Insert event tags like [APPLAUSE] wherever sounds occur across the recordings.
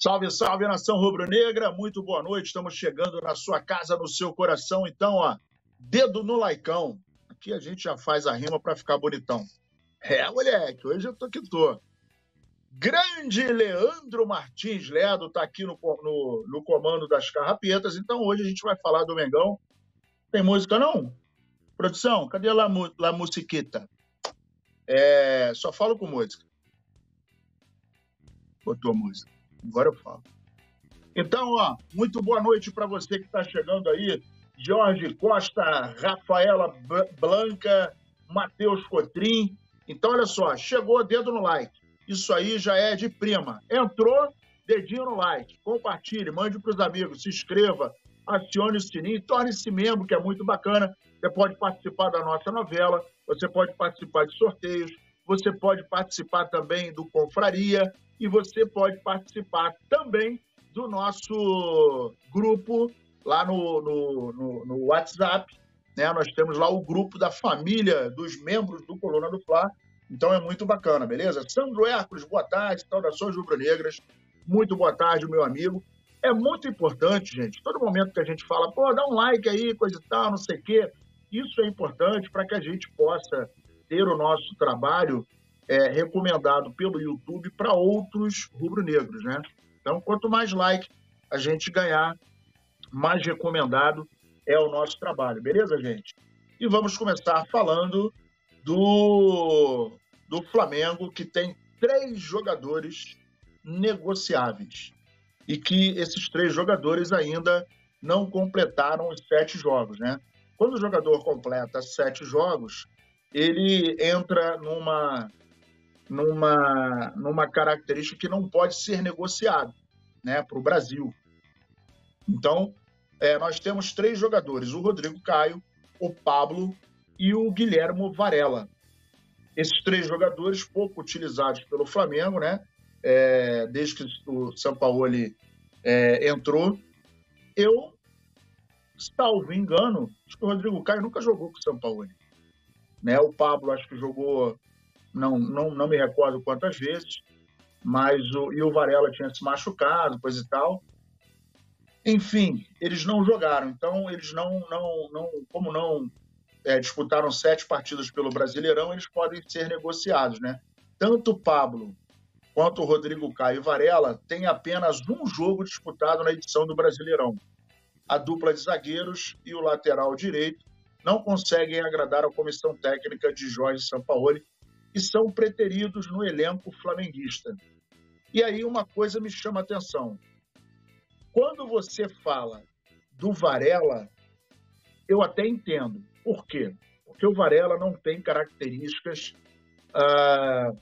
Salve, salve, nação rubro-negra. Muito boa noite. Estamos chegando na sua casa, no seu coração. Então, ó, dedo no laicão. Aqui a gente já faz a rima para ficar bonitão. É, moleque, hoje eu tô que tô. Grande Leandro Martins Ledo tá aqui no, no, no comando das carrapetas. Então, hoje a gente vai falar do Mengão. Tem música não? Produção, cadê a musiquita? É, só falo com música. Botou música. Agora eu falo. Então, ó, muito boa noite para você que está chegando aí. Jorge Costa, Rafaela Blanca, Matheus Cotrim. Então, olha só, chegou dedo no like. Isso aí já é de prima. Entrou, dedinho no like. Compartilhe, mande para os amigos, se inscreva, acione o sininho, torne-se membro, que é muito bacana. Você pode participar da nossa novela, você pode participar de sorteios, você pode participar também do Confraria e você pode participar também do nosso grupo lá no, no, no, no WhatsApp. Né? Nós temos lá o grupo da família dos membros do Coluna do Fla. Então é muito bacana, beleza? Sandro Hércules, boa tarde, saudações rubro-negras. Muito boa tarde, meu amigo. É muito importante, gente, todo momento que a gente fala, pô, dá um like aí, coisa e tal, não sei o quê. Isso é importante para que a gente possa ter o nosso trabalho é, recomendado pelo YouTube para outros rubro-negros, né? Então, quanto mais like a gente ganhar, mais recomendado é o nosso trabalho, beleza, gente? E vamos começar falando do, do Flamengo, que tem três jogadores negociáveis e que esses três jogadores ainda não completaram os sete jogos, né? Quando o jogador completa sete jogos, ele entra numa, numa, numa característica que não pode ser negociado né, para o Brasil. Então, é, nós temos três jogadores: o Rodrigo Caio, o Pablo e o Guilhermo Varela. Esses três jogadores, pouco utilizados pelo Flamengo, né? É, desde que o Sampaoli é, entrou. Eu, salvo engano, acho que o Rodrigo Caio nunca jogou com o Sampaoli. Né? O Pablo acho que jogou, não, não, não me recordo quantas vezes, mas o, e o Varela tinha se machucado, coisa e tal. Enfim, eles não jogaram, então eles não, não, não como não é, disputaram sete partidas pelo Brasileirão, eles podem ser negociados, né? Tanto o Pablo quanto o Rodrigo Caio e Varela têm apenas um jogo disputado na edição do Brasileirão. A dupla de zagueiros e o lateral direito não conseguem agradar a comissão técnica de Jorge Sampaoli e são preteridos no elenco flamenguista. E aí uma coisa me chama a atenção. Quando você fala do Varela, eu até entendo. Por quê? Porque o Varela não tem características ah,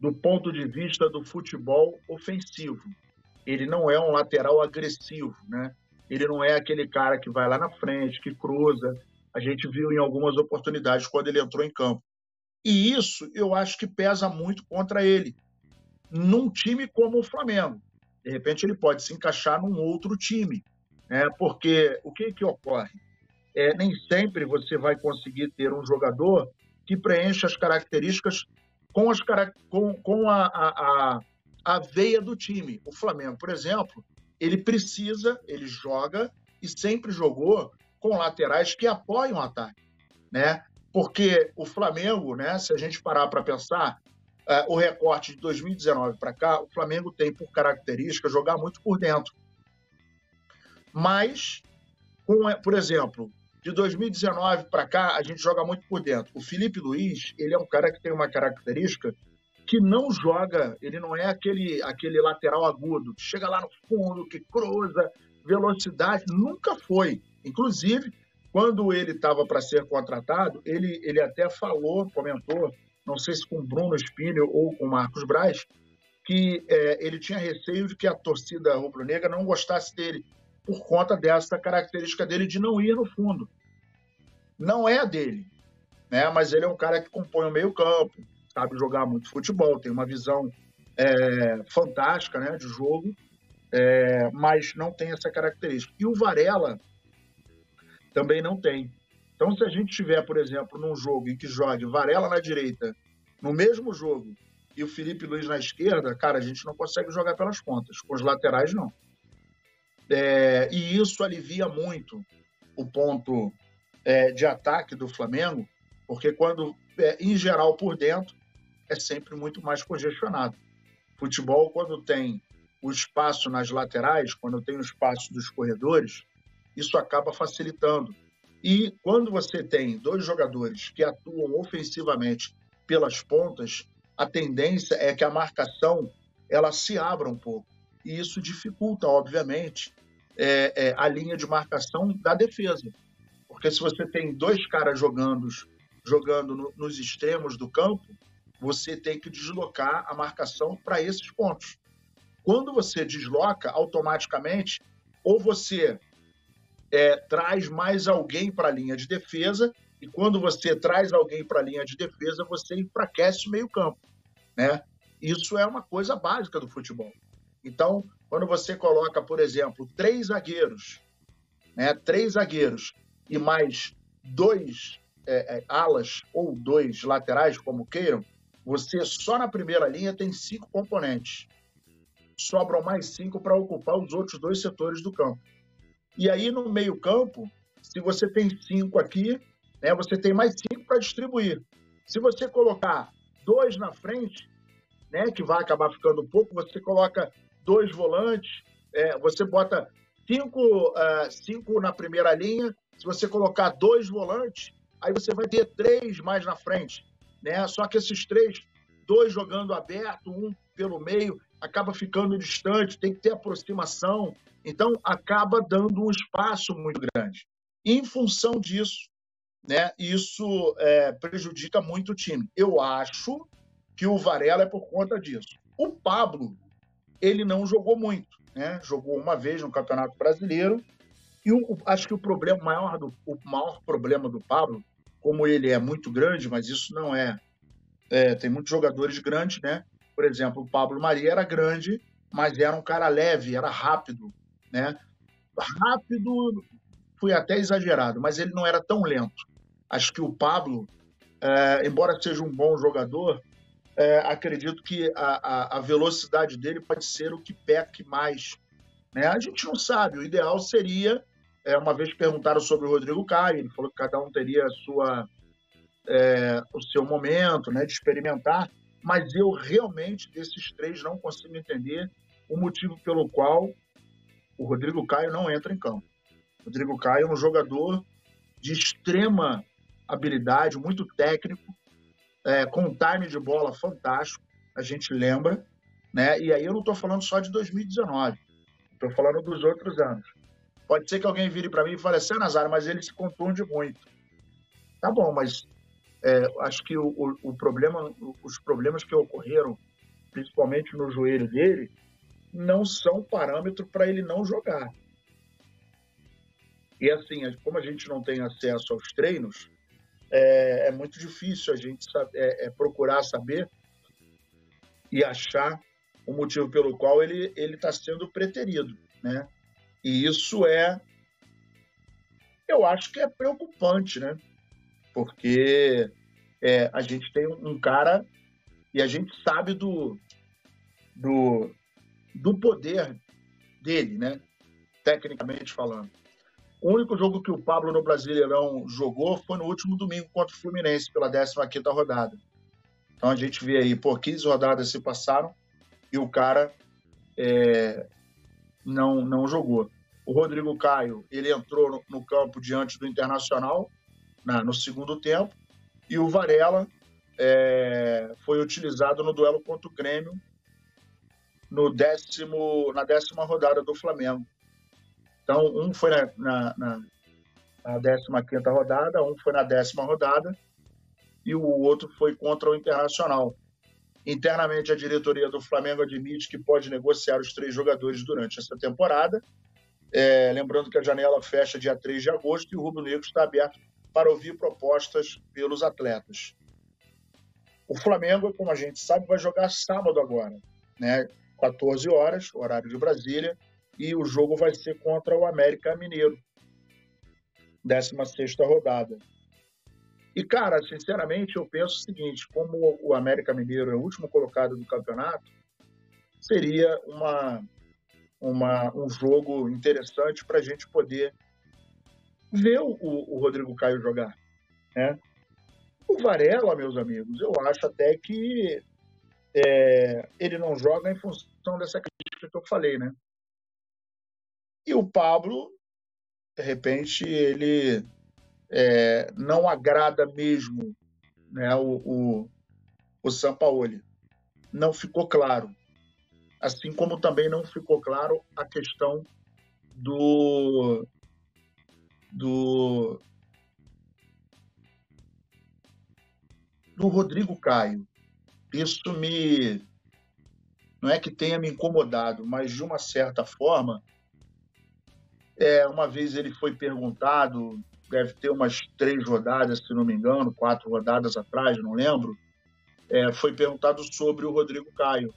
do ponto de vista do futebol ofensivo. Ele não é um lateral agressivo, né? Ele não é aquele cara que vai lá na frente, que cruza. A gente viu em algumas oportunidades quando ele entrou em campo. E isso eu acho que pesa muito contra ele. Num time como o Flamengo. De repente ele pode se encaixar num outro time. Né? Porque o que, que ocorre? É, nem sempre você vai conseguir ter um jogador que preencha as características com, as, com, com a, a, a, a veia do time. O Flamengo, por exemplo, ele precisa, ele joga e sempre jogou com laterais que apoiam o ataque, né? Porque o Flamengo, né, se a gente parar para pensar, uh, o recorte de 2019 para cá, o Flamengo tem por característica jogar muito por dentro. Mas, com, por exemplo, de 2019 para cá, a gente joga muito por dentro. O Felipe Luiz, ele é um cara que tem uma característica que não joga, ele não é aquele, aquele lateral agudo, que chega lá no fundo, que cruza, velocidade, nunca foi. Inclusive, quando ele estava para ser contratado, ele, ele até falou, comentou, não sei se com Bruno Spinel ou com Marcos Braz, que é, ele tinha receio de que a torcida rubro-negra não gostasse dele, por conta dessa característica dele de não ir no fundo. Não é dele, né? mas ele é um cara que compõe o meio-campo, sabe jogar muito futebol, tem uma visão é, fantástica né, de jogo, é, mas não tem essa característica. E o Varela também não tem. Então, se a gente tiver, por exemplo, num jogo em que jogue Varela na direita, no mesmo jogo, e o Felipe Luiz na esquerda, cara, a gente não consegue jogar pelas pontas. Com os laterais, não. É, e isso alivia muito o ponto é, de ataque do Flamengo, porque quando, é, em geral, por dentro, é sempre muito mais congestionado. Futebol, quando tem o espaço nas laterais, quando tem o espaço dos corredores, isso acaba facilitando. E quando você tem dois jogadores que atuam ofensivamente pelas pontas, a tendência é que a marcação ela se abra um pouco. E isso dificulta, obviamente, é, é, a linha de marcação da defesa. Porque se você tem dois caras jogando, jogando no, nos extremos do campo, você tem que deslocar a marcação para esses pontos. Quando você desloca, automaticamente, ou você é, traz mais alguém para a linha de defesa, e quando você traz alguém para a linha de defesa, você enfraquece o meio-campo. Né? Isso é uma coisa básica do futebol. Então, quando você coloca, por exemplo, três zagueiros, né, três zagueiros e mais dois é, é, alas ou dois laterais, como queiram, você só na primeira linha tem cinco componentes. Sobram mais cinco para ocupar os outros dois setores do campo. E aí, no meio-campo, se você tem cinco aqui, né, você tem mais cinco para distribuir. Se você colocar dois na frente, né, que vai acabar ficando pouco, você coloca dois volantes, é, você bota cinco, uh, cinco na primeira linha, se você colocar dois volantes, aí você vai ter três mais na frente. Né? Só que esses três, dois jogando aberto, um pelo meio, acaba ficando distante, tem que ter aproximação, então acaba dando um espaço muito grande. Em função disso, né, isso é, prejudica muito o time. Eu acho que o Varela é por conta disso. O Pablo, ele não jogou muito, né? Jogou uma vez no Campeonato Brasileiro. E o, acho que o problema maior do o maior problema do Pablo, como ele é muito grande, mas isso não é, é tem muitos jogadores grandes, né? Por exemplo, o Pablo Maria era grande, mas era um cara leve, era rápido, né? Rápido, fui até exagerado, mas ele não era tão lento. Acho que o Pablo, é, embora seja um bom jogador, é, acredito que a, a, a, velocidade dele pode ser o que peque mais. Né? A gente não sabe, o ideal seria, é, uma vez perguntaram sobre o Rodrigo Caio, ele falou que cada um teria sua, o seu momento né, de experimentar, mas eu realmente, desses três, não consigo entender o motivo pelo qual o Rodrigo Caio não entra em campo. O Rodrigo Caio é um jogador de extrema habilidade, muito técnico, é, com um time de bola fantástico, a gente lembra, né? E aí eu não estou falando só de 2019, estou falando dos outros anos. Pode ser que alguém vire para mim e fale assim, ah, Nazário, mas ele se contunde muito. Tá bom, mas é, acho que o, o, problema, os problemas que ocorreram, principalmente no joelho dele, não são parâmetro para ele não jogar. E assim, como a gente não tem acesso aos treinos, é, é muito difícil a gente saber, é, é procurar saber e achar o motivo pelo qual ele ele está sendo preterido, né? E isso é, eu acho que é preocupante, né? Porque é, a gente tem um cara e a gente sabe do, do, do poder dele, né? Tecnicamente falando. O único jogo que o Pablo no Brasileirão jogou foi no último domingo contra o Fluminense, pela 15 rodada. Então a gente vê aí, por 15 rodadas se passaram e o cara é, não, não jogou. O Rodrigo Caio, ele entrou no, no campo diante do Internacional na, no segundo tempo e o Varela é, foi utilizado no duelo contra o Grêmio no décimo, na décima rodada do Flamengo. Então, um foi na, na, na, na 15 rodada, um foi na décima rodada e o outro foi contra o Internacional. Internamente, a diretoria do Flamengo admite que pode negociar os três jogadores durante essa temporada. É, lembrando que a janela fecha dia 3 de agosto e o Rubro Negro está aberto para ouvir propostas pelos atletas. O Flamengo, como a gente sabe, vai jogar sábado agora, né? 14 horas, horário de Brasília, e o jogo vai ser contra o América Mineiro, 16 rodada. E, cara, sinceramente, eu penso o seguinte: como o América Mineiro é o último colocado do campeonato, seria uma, uma um jogo interessante para a gente poder ver o, o, Rodrigo Caio jogar. Né? O Varela, meus amigos, eu acho até que é, ele não joga em função dessa crítica que eu falei, né? E o Pablo, de repente, ele é, não agrada mesmo né, o, o, o Sampaoli. Não ficou claro. Assim como também não ficou claro a questão do, do, do Rodrigo Caio. Isso me. Não é que tenha me incomodado, mas de uma certa forma. É, uma vez ele foi perguntado deve ter umas três rodadas, se não me engano, quatro rodadas atrás, não lembro, é, foi perguntado sobre o Rodrigo Caio.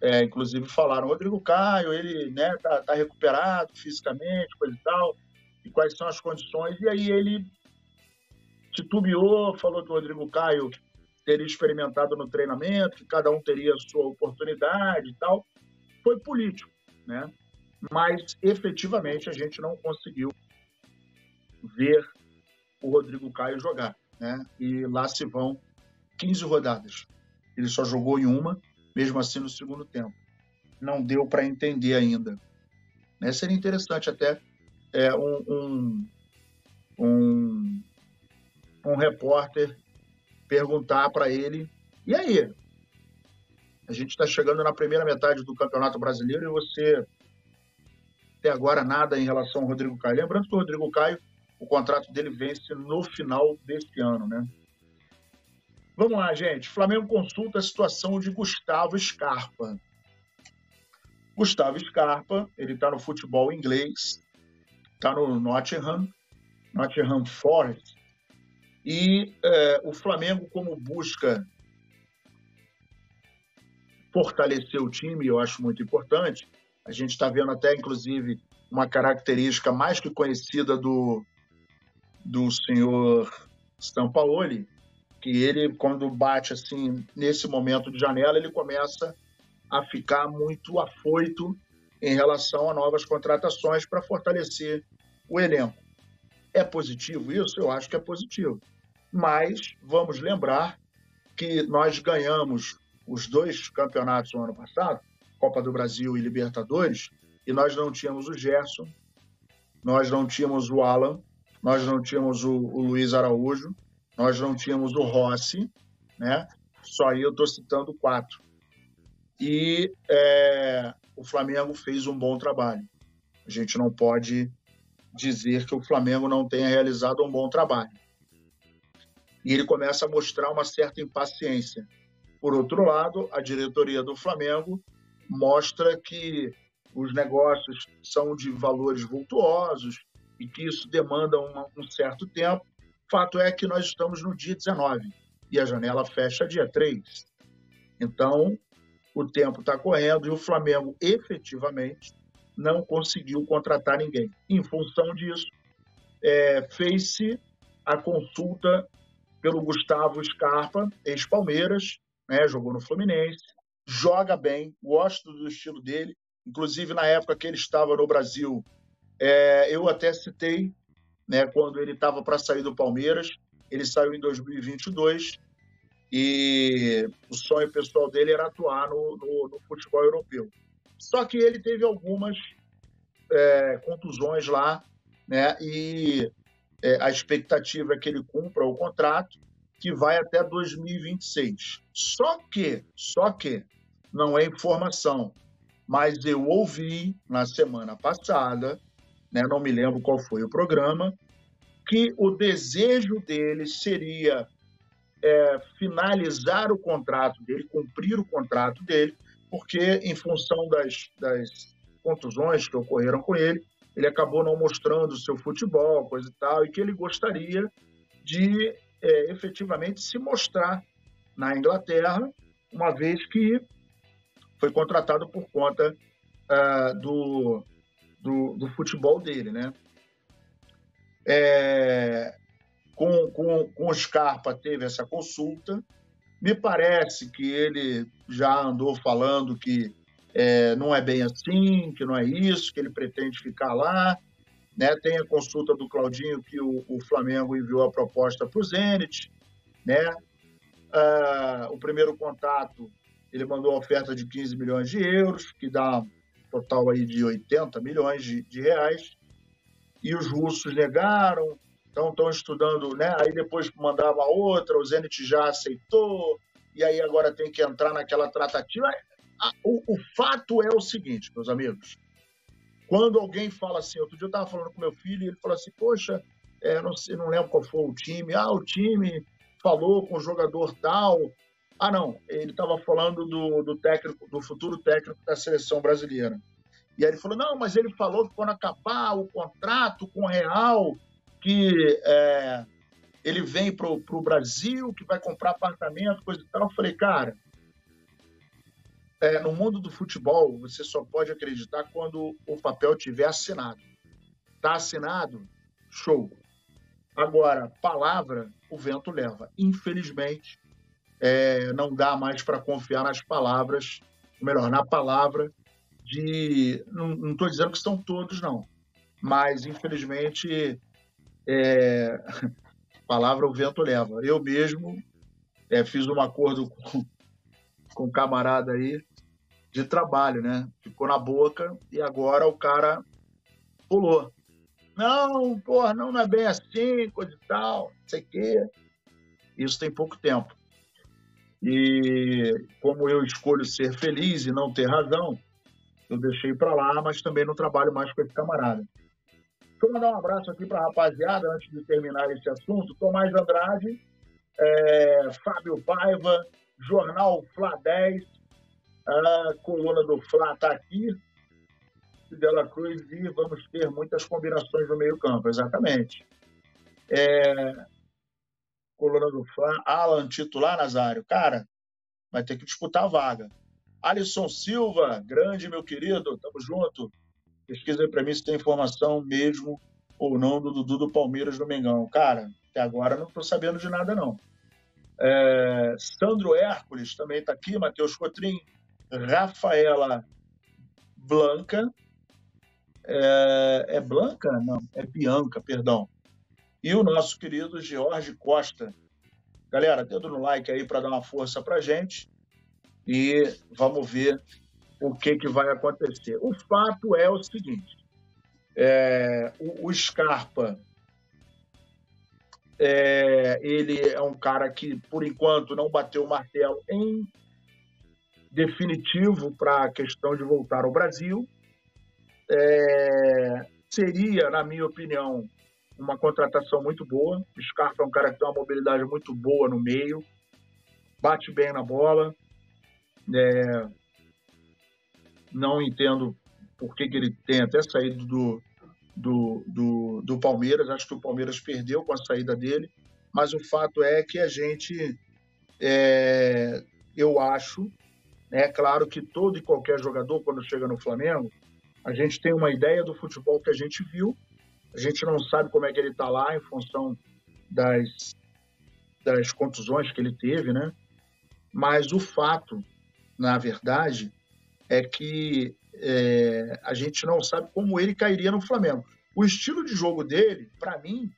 É, inclusive falaram, Rodrigo Caio, ele né, tá, tá, recuperado fisicamente, coisa e tal, e quais são as condições. E aí ele titubeou, falou que o Rodrigo Caio teria experimentado no treinamento, que cada um teria a sua oportunidade e tal. Foi político, né? Mas efetivamente a gente não conseguiu ver o Rodrigo Caio jogar. Né? E lá se vão 15 rodadas. Ele só jogou em uma, mesmo assim no segundo tempo. Não deu para entender ainda. Né? Seria interessante até é, um, um, um, um repórter perguntar para ele: e aí? A gente está chegando na primeira metade do Campeonato Brasileiro e você até agora nada em relação ao Rodrigo Caio. Lembrando que o Rodrigo Caio o contrato dele vence no final deste ano, né? Vamos lá, gente. Flamengo consulta a situação de Gustavo Scarpa. Gustavo Scarpa, ele está no futebol inglês, está no Nottingham, Nottingham Forest, e é, o Flamengo, como busca fortalecer o time, eu acho muito importante. A gente está vendo até, inclusive, uma característica mais que conhecida do, do senhor Stampaoli, que ele, quando bate assim, nesse momento de janela, ele começa a ficar muito afoito em relação a novas contratações para fortalecer o elenco. É positivo isso? Eu acho que é positivo. Mas vamos lembrar que nós ganhamos os dois campeonatos no ano passado, Copa do Brasil e Libertadores, e nós não tínhamos o Gerson, nós não tínhamos o Alan, nós não tínhamos o, o Luiz Araújo, nós não tínhamos o Rossi, né? Só aí eu estou citando quatro. E é, o Flamengo fez um bom trabalho. A gente não pode dizer que o Flamengo não tenha realizado um bom trabalho. E ele começa a mostrar uma certa impaciência. Por outro lado, a diretoria do Flamengo mostra que os negócios são de valores vultuosos, e que isso demanda uma, um certo tempo. Fato é que nós estamos no dia 19 e a janela fecha dia 3. Então, o tempo está correndo e o Flamengo efetivamente não conseguiu contratar ninguém. Em função disso, é, fez-se a consulta pelo Gustavo Scarpa, ex-Palmeiras, né, jogou no Fluminense, joga bem, gosto do estilo dele. Inclusive, na época que ele estava no Brasil, é, eu até citei, né, quando ele estava para sair do Palmeiras, ele saiu em 2022 e o sonho pessoal dele era atuar no, no, no futebol europeu. Só que ele teve algumas é, contusões lá, né, e é, a expectativa é que ele cumpra o contrato que vai até 2026. Só que, só que, não é informação, mas eu ouvi na semana passada né, não me lembro qual foi o programa, que o desejo dele seria é, finalizar o contrato dele, cumprir o contrato dele, porque em função das, das contusões que ocorreram com ele, ele acabou não mostrando o seu futebol, coisa e tal, e que ele gostaria de é, efetivamente se mostrar na Inglaterra, uma vez que foi contratado por conta uh, do, do, do futebol dele, né? É, com, com, com o Scarpa teve essa consulta. Me parece que ele já andou falando que é, não é bem assim, que não é isso, que ele pretende ficar lá. Né? Tem a consulta do Claudinho que o, o Flamengo enviou a proposta para o Zenit. Né? Ah, o primeiro contato, ele mandou a oferta de 15 milhões de euros, que dá um total aí de 80 milhões de, de reais. E os russos negaram, então estão estudando, né? Aí depois mandava outra, o Zenit já aceitou, e aí agora tem que entrar naquela tratativa. O, o fato é o seguinte, meus amigos. Quando alguém fala assim, outro dia eu estava falando com meu filho e ele falou assim, poxa, é, não, sei, não lembro qual foi o time. Ah, o time falou com o jogador tal. Ah, não, ele estava falando do, do técnico, do futuro técnico da seleção brasileira. E aí ele falou, não, mas ele falou que quando acabar o contrato com o Real, que é, ele vem para o Brasil, que vai comprar apartamento, coisa e tal. Eu falei, cara, é, no mundo do futebol, você só pode acreditar quando o papel tiver assinado. Está assinado? Show. Agora, palavra, o vento leva. Infelizmente, é, não dá mais para confiar nas palavras, melhor, na palavra de. Não estou dizendo que estão todos, não. Mas, infelizmente, é, [LAUGHS] palavra o vento leva. Eu mesmo é, fiz um acordo com, com um camarada aí de trabalho, né? Ficou na boca e agora o cara pulou. Não, porra, não, não é bem assim, coisa e tal, não sei o quê. Isso tem pouco tempo. E como eu escolho ser feliz e não ter razão, eu deixei para lá, mas também não trabalho mais com esse camarada. Deixa eu mandar um abraço aqui para a rapaziada, antes de terminar esse assunto. Tomás Andrade, é, Fábio Paiva, Jornal Fla 10, a coluna do Fla está aqui, Dela Cruz, e vamos ter muitas combinações no meio-campo, exatamente. É, coluna do Fla, Alan titular, Nazário. Cara, vai ter que disputar a vaga. Alisson Silva, grande meu querido, tamo junto. Pesquisa para mim se tem informação mesmo ou não do Dudu do Palmeiras do Mengão. Cara, até agora não estou sabendo de nada, não. É, Sandro Hércules também está aqui, Matheus Cotrim, Rafaela Blanca. É, é Blanca? Não, é Bianca, perdão. E o nosso querido Jorge Costa. Galera, dedo no like aí para dar uma força para gente. E vamos ver o que, que vai acontecer. O fato é o seguinte: é, o, o, Scarpa é, ele é um cara que, por enquanto, não bateu o martelo em definitivo para a questão de voltar ao Brasil. É, seria, na minha opinião, uma contratação muito boa. O Scarpa é um cara que tem uma mobilidade muito boa no meio, bate bem na bola. É, não entendo por que, que ele tem até saído do, do, do, do, Palmeiras. Acho que o Palmeiras perdeu com a saída dele. Mas o fato é que a gente, é, eu acho, é claro que todo e qualquer jogador, quando chega no Flamengo, a gente tem uma ideia do futebol que a gente viu. A gente não sabe como é que ele está lá em função das, das contusões que ele teve, né? Mas o fato, na verdade, é que é, a gente não sabe como ele cairia no Flamengo. O estilo de jogo dele, para mim,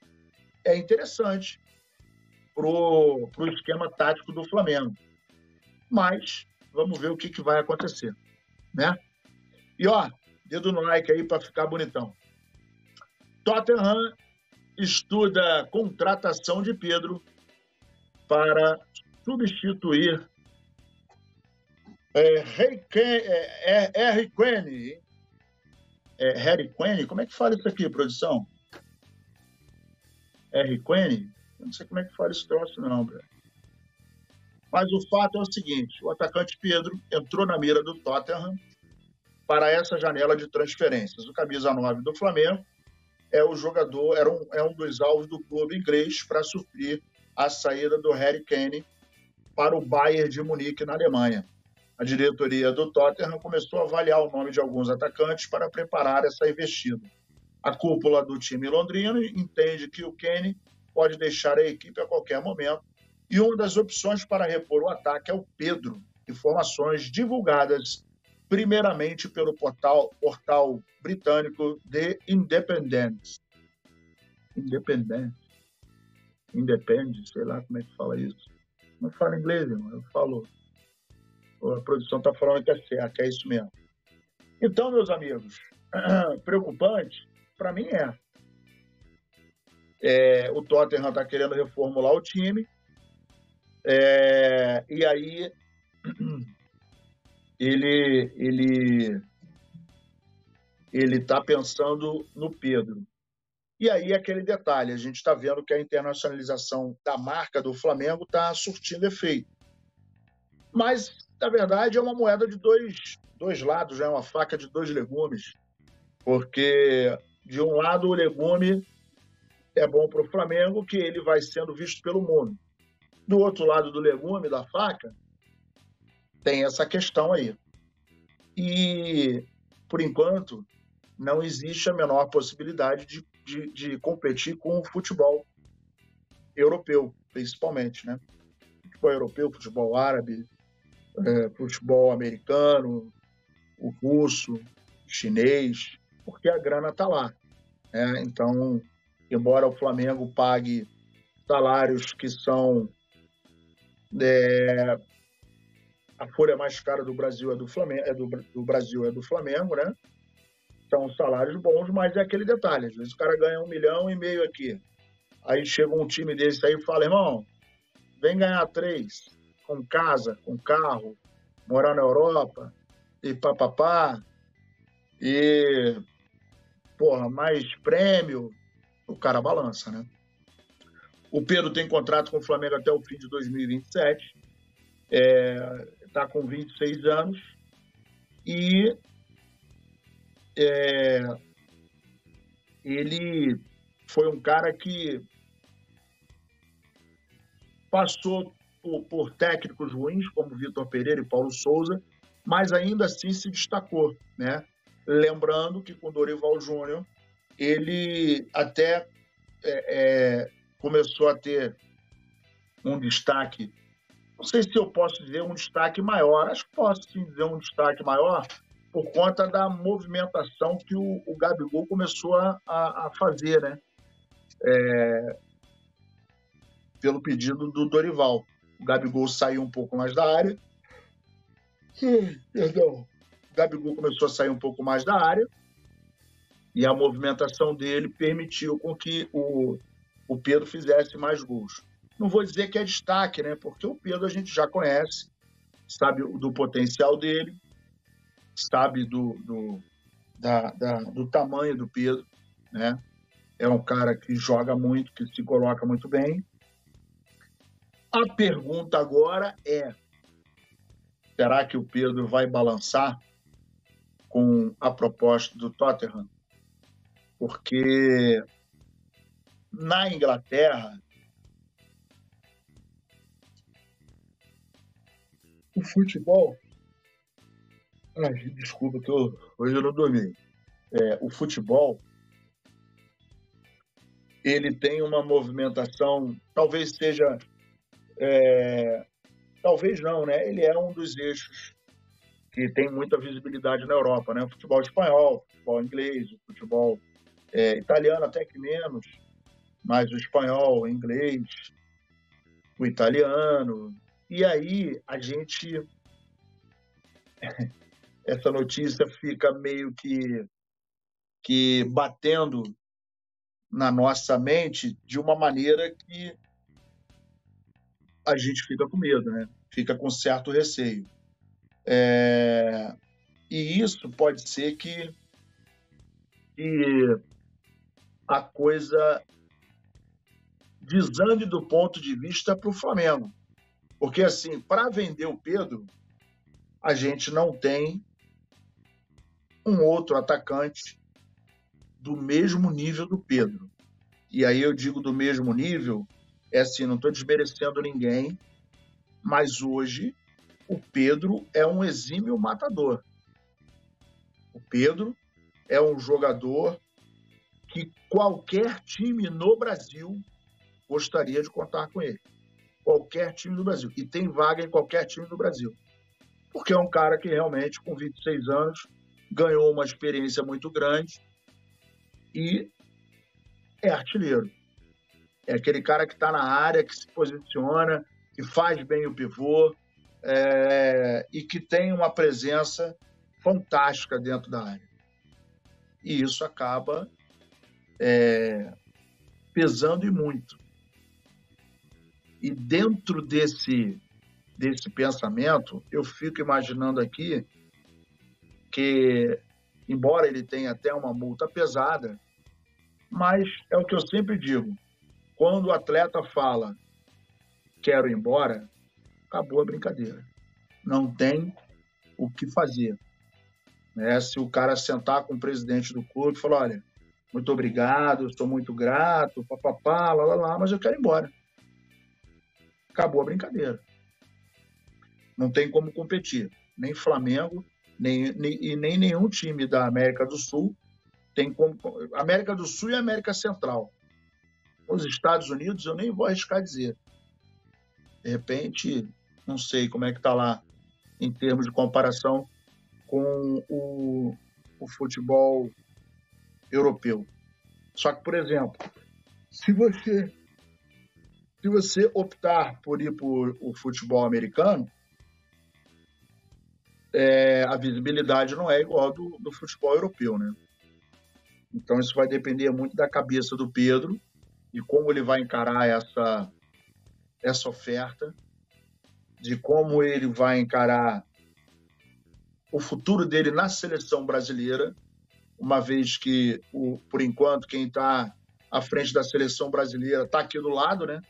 é interessante pro, pro esquema tático do Flamengo. Mas vamos ver o que, que vai acontecer, né? E ó, dedo no like aí para ficar bonitão. Tottenham estuda contratação de Pedro para substituir é, Harry é, é, Harry Quinn. É, Harry Quinn? Como é que fala isso aqui, produção? Harry Quinn? Eu não sei como é que fala esse troço, não, bro. Mas o fato é o seguinte: o atacante Pedro entrou na mira do Tottenham para essa janela de transferências. O camisa 9 do Flamengo é o jogador, era um, é um dos alvos do clube inglês para suprir a saída do Harry Kane para o Bayern de Munique, na Alemanha a diretoria do Tottenham começou a avaliar o nome de alguns atacantes para preparar essa investida. A cúpula do time londrino entende que o Kenny pode deixar a equipe a qualquer momento. E uma das opções para repor o ataque é o Pedro. Informações divulgadas primeiramente pelo portal, portal britânico The Independent. Independent. Independent, sei lá como é que fala isso. Não falo inglês, irmão. Eu falo. A produção está falando que é certo, é isso mesmo. Então, meus amigos, [CLEARS THROAT] preocupante, para mim é. é. O Tottenham está querendo reformular o time. É, e aí [CLEARS THROAT] ele ele ele está pensando no Pedro. E aí aquele detalhe, a gente está vendo que a internacionalização da marca do Flamengo está surtindo efeito. Mas, na verdade, é uma moeda de dois, dois lados, é né? uma faca de dois legumes. Porque, de um lado, o legume é bom para o Flamengo, que ele vai sendo visto pelo mundo. Do outro lado do legume, da faca, tem essa questão aí. E, por enquanto, não existe a menor possibilidade de, de, de competir com o futebol europeu, principalmente, né? Futebol europeu, futebol árabe, é, futebol americano, o russo, chinês, porque a grana está lá. Né? Então, embora o Flamengo pague salários que são é, a folha mais cara do Brasil é do Flamengo, é do, do Brasil é do Flamengo, né? São salários bons, mas é aquele detalhe. Às vezes o cara ganha um milhão e meio aqui. Aí chega um time desse aí e fala, irmão, vem ganhar três, com casa, com carro, morar na Europa, e papapá, e porra, mais prêmio, o cara balança, né? O Pedro tem contrato com o Flamengo até o fim de 2027. É, está com 26 anos e é, ele foi um cara que passou por, por técnicos ruins, como Vitor Pereira e Paulo Souza, mas ainda assim se destacou, né? Lembrando que com Dorival Júnior ele até é, é, começou a ter um destaque não sei se eu posso dizer um destaque maior, acho que posso sim dizer um destaque maior por conta da movimentação que o, o Gabigol começou a, a fazer, né? É, pelo pedido do Dorival. O Gabigol saiu um pouco mais da área. Perdão. O Gabigol começou a sair um pouco mais da área e a movimentação dele permitiu com que o, o Pedro fizesse mais gols. Não vou dizer que é destaque, né? Porque o Pedro a gente já conhece, sabe do potencial dele, sabe do, do, da, da, do tamanho do Pedro, né? É um cara que joga muito, que se coloca muito bem. A pergunta agora é: será que o Pedro vai balançar com a proposta do Tottenham? Porque na Inglaterra o futebol. Ai, desculpa que eu, hoje eu não dormi. É, o futebol ele tem uma movimentação, talvez seja, é, talvez não, né? Ele é um dos eixos que tem muita visibilidade na Europa, né? O futebol espanhol, o futebol inglês, o futebol é, italiano até que menos, mas o espanhol, o inglês, o italiano, e aí a gente. [LAUGHS] Essa notícia fica meio que, que batendo na nossa mente de uma maneira que a gente fica com medo, né? Fica com certo receio. É... E isso pode ser que, que a coisa desande do ponto de vista para o Flamengo. Porque, assim, para vender o Pedro, a gente não tem um outro atacante do mesmo nível do Pedro. E aí eu digo do mesmo nível, é assim, não estou desmerecendo ninguém, mas hoje o Pedro é um exímio matador. O Pedro é um jogador que qualquer time no Brasil gostaria de contar com ele. Qualquer time do Brasil. E tem vaga em qualquer time do Brasil. Porque é um cara que realmente, com 26 anos, ganhou uma experiência muito grande e é artilheiro. É aquele cara que está na área, que se posiciona, que faz bem o pivô é, e que tem uma presença fantástica dentro da área. E isso acaba é, pesando e muito. E dentro desse, desse pensamento, eu fico imaginando aqui que, embora ele tenha até uma multa pesada, mas é o que eu sempre digo: quando o atleta fala quero ir embora, acabou a brincadeira. Não tem o que fazer. Né? Se o cara sentar com o presidente do clube e falar, olha, muito obrigado, estou muito grato, papapá, lá, lá, lá, mas eu quero ir embora. Acabou a brincadeira. Não tem como competir. Nem Flamengo, nem, nem, e nem nenhum time da América do Sul tem como. América do Sul e América Central. Os Estados Unidos, eu nem vou arriscar dizer. De repente, não sei como é que está lá em termos de comparação com o, o futebol europeu. Só que, por exemplo, se você se você optar por ir por o futebol americano, é, a visibilidade não é igual do, do futebol europeu, né? Então isso vai depender muito da cabeça do Pedro e como ele vai encarar essa essa oferta, de como ele vai encarar o futuro dele na seleção brasileira, uma vez que, o, por enquanto, quem está à frente da seleção brasileira está aqui do lado, né?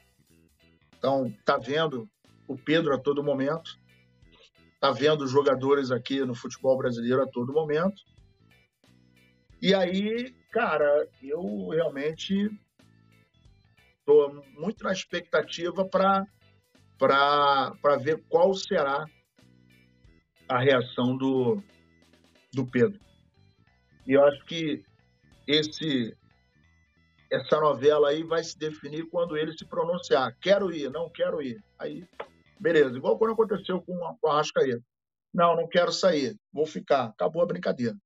Então, está vendo o Pedro a todo momento, está vendo os jogadores aqui no futebol brasileiro a todo momento. E aí, cara, eu realmente estou muito na expectativa para ver qual será a reação do, do Pedro. E eu acho que esse essa novela aí vai se definir quando ele se pronunciar. Quero ir, não quero ir. Aí, beleza. Igual quando aconteceu com, a Arrascaeta. Não, não quero sair. Vou ficar. Acabou a brincadeira.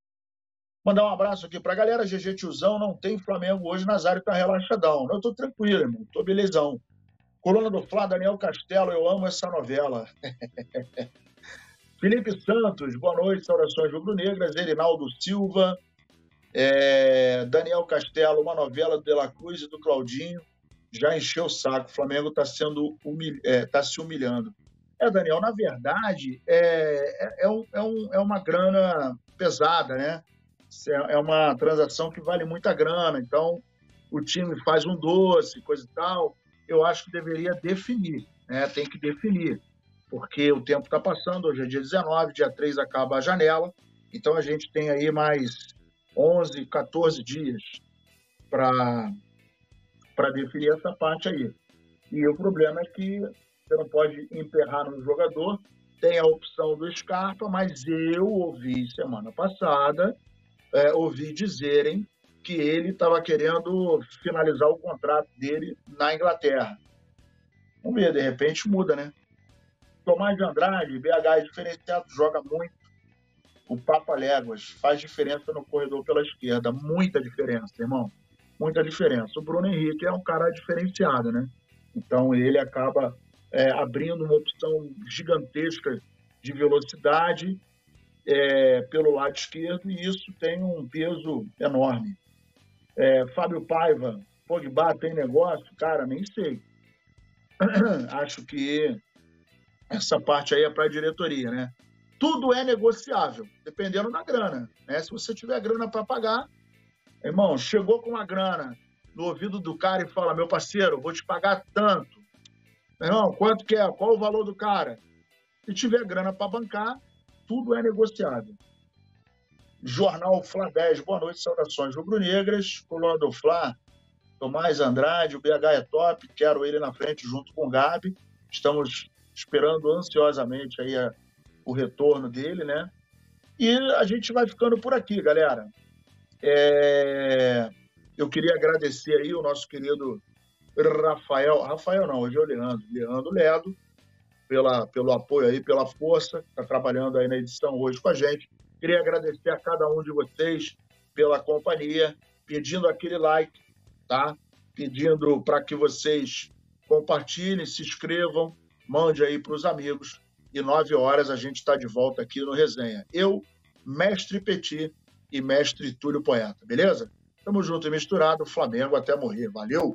Mandar um abraço aqui para a galera. GG Tiozão, não tem Flamengo hoje. Nazário tá relaxadão. Eu tô tranquilo, irmão. Tô belezão. Coluna do Flá, Daniel Castelo, eu amo essa novela. [LAUGHS] Felipe Santos, boa noite, saudações rubro-negras. Erinaldo Silva, é, Daniel Castelo, uma novela do De La Cruz e do Claudinho, já encheu o saco. O Flamengo está sendo humilha, é, tá se humilhando. É, Daniel, na verdade, é, é, é, um, é, um, é uma grana pesada, né? É, é uma transação que vale muita grana. Então, o time faz um doce, coisa e tal. Eu acho que deveria definir, né? Tem que definir porque o tempo está passando, hoje é dia 19, dia 3 acaba a janela, então a gente tem aí mais 11, 14 dias para definir essa parte aí. E o problema é que você não pode emperrar no jogador, tem a opção do Scarpa, mas eu ouvi semana passada, é, ouvi dizerem que ele estava querendo finalizar o contrato dele na Inglaterra. Vamos ver, de repente muda, né? Tomás de Andrade, BH é diferenciado, joga muito. O Papa Léguas faz diferença no corredor pela esquerda, muita diferença, irmão. Muita diferença. O Bruno Henrique é um cara diferenciado, né? Então ele acaba é, abrindo uma opção gigantesca de velocidade é, pelo lado esquerdo e isso tem um peso enorme. É, Fábio Paiva, Pogba tem negócio? Cara, nem sei. [CLEARS THROAT] Acho que essa parte aí é para a diretoria, né? Tudo é negociável, dependendo da grana. Né? Se você tiver grana para pagar, irmão, chegou com uma grana no ouvido do cara e fala: meu parceiro, vou te pagar tanto. Irmão, quanto que é? Qual o valor do cara? Se tiver grana para bancar, tudo é negociável. Jornal Fla 10, boa noite, saudações rubro-negras. Coluna do Fla, Tomás Andrade, o BH é top, quero ele na frente junto com o Gabi. Estamos esperando ansiosamente aí a, o retorno dele, né? E a gente vai ficando por aqui, galera. É... Eu queria agradecer aí o nosso querido Rafael, Rafael não, hoje é o Leandro, Leandro Ledo, pela, pelo apoio aí, pela força, está trabalhando aí na edição hoje com a gente. Queria agradecer a cada um de vocês pela companhia, pedindo aquele like, tá? Pedindo para que vocês compartilhem, se inscrevam, mande aí para os amigos. E nove horas a gente está de volta aqui no Resenha. Eu, Mestre Petit e Mestre Túlio Poeta, beleza? Tamo junto e misturado, Flamengo até morrer. Valeu!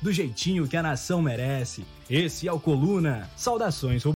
do jeitinho que a nação merece. Esse é o Coluna. Saudações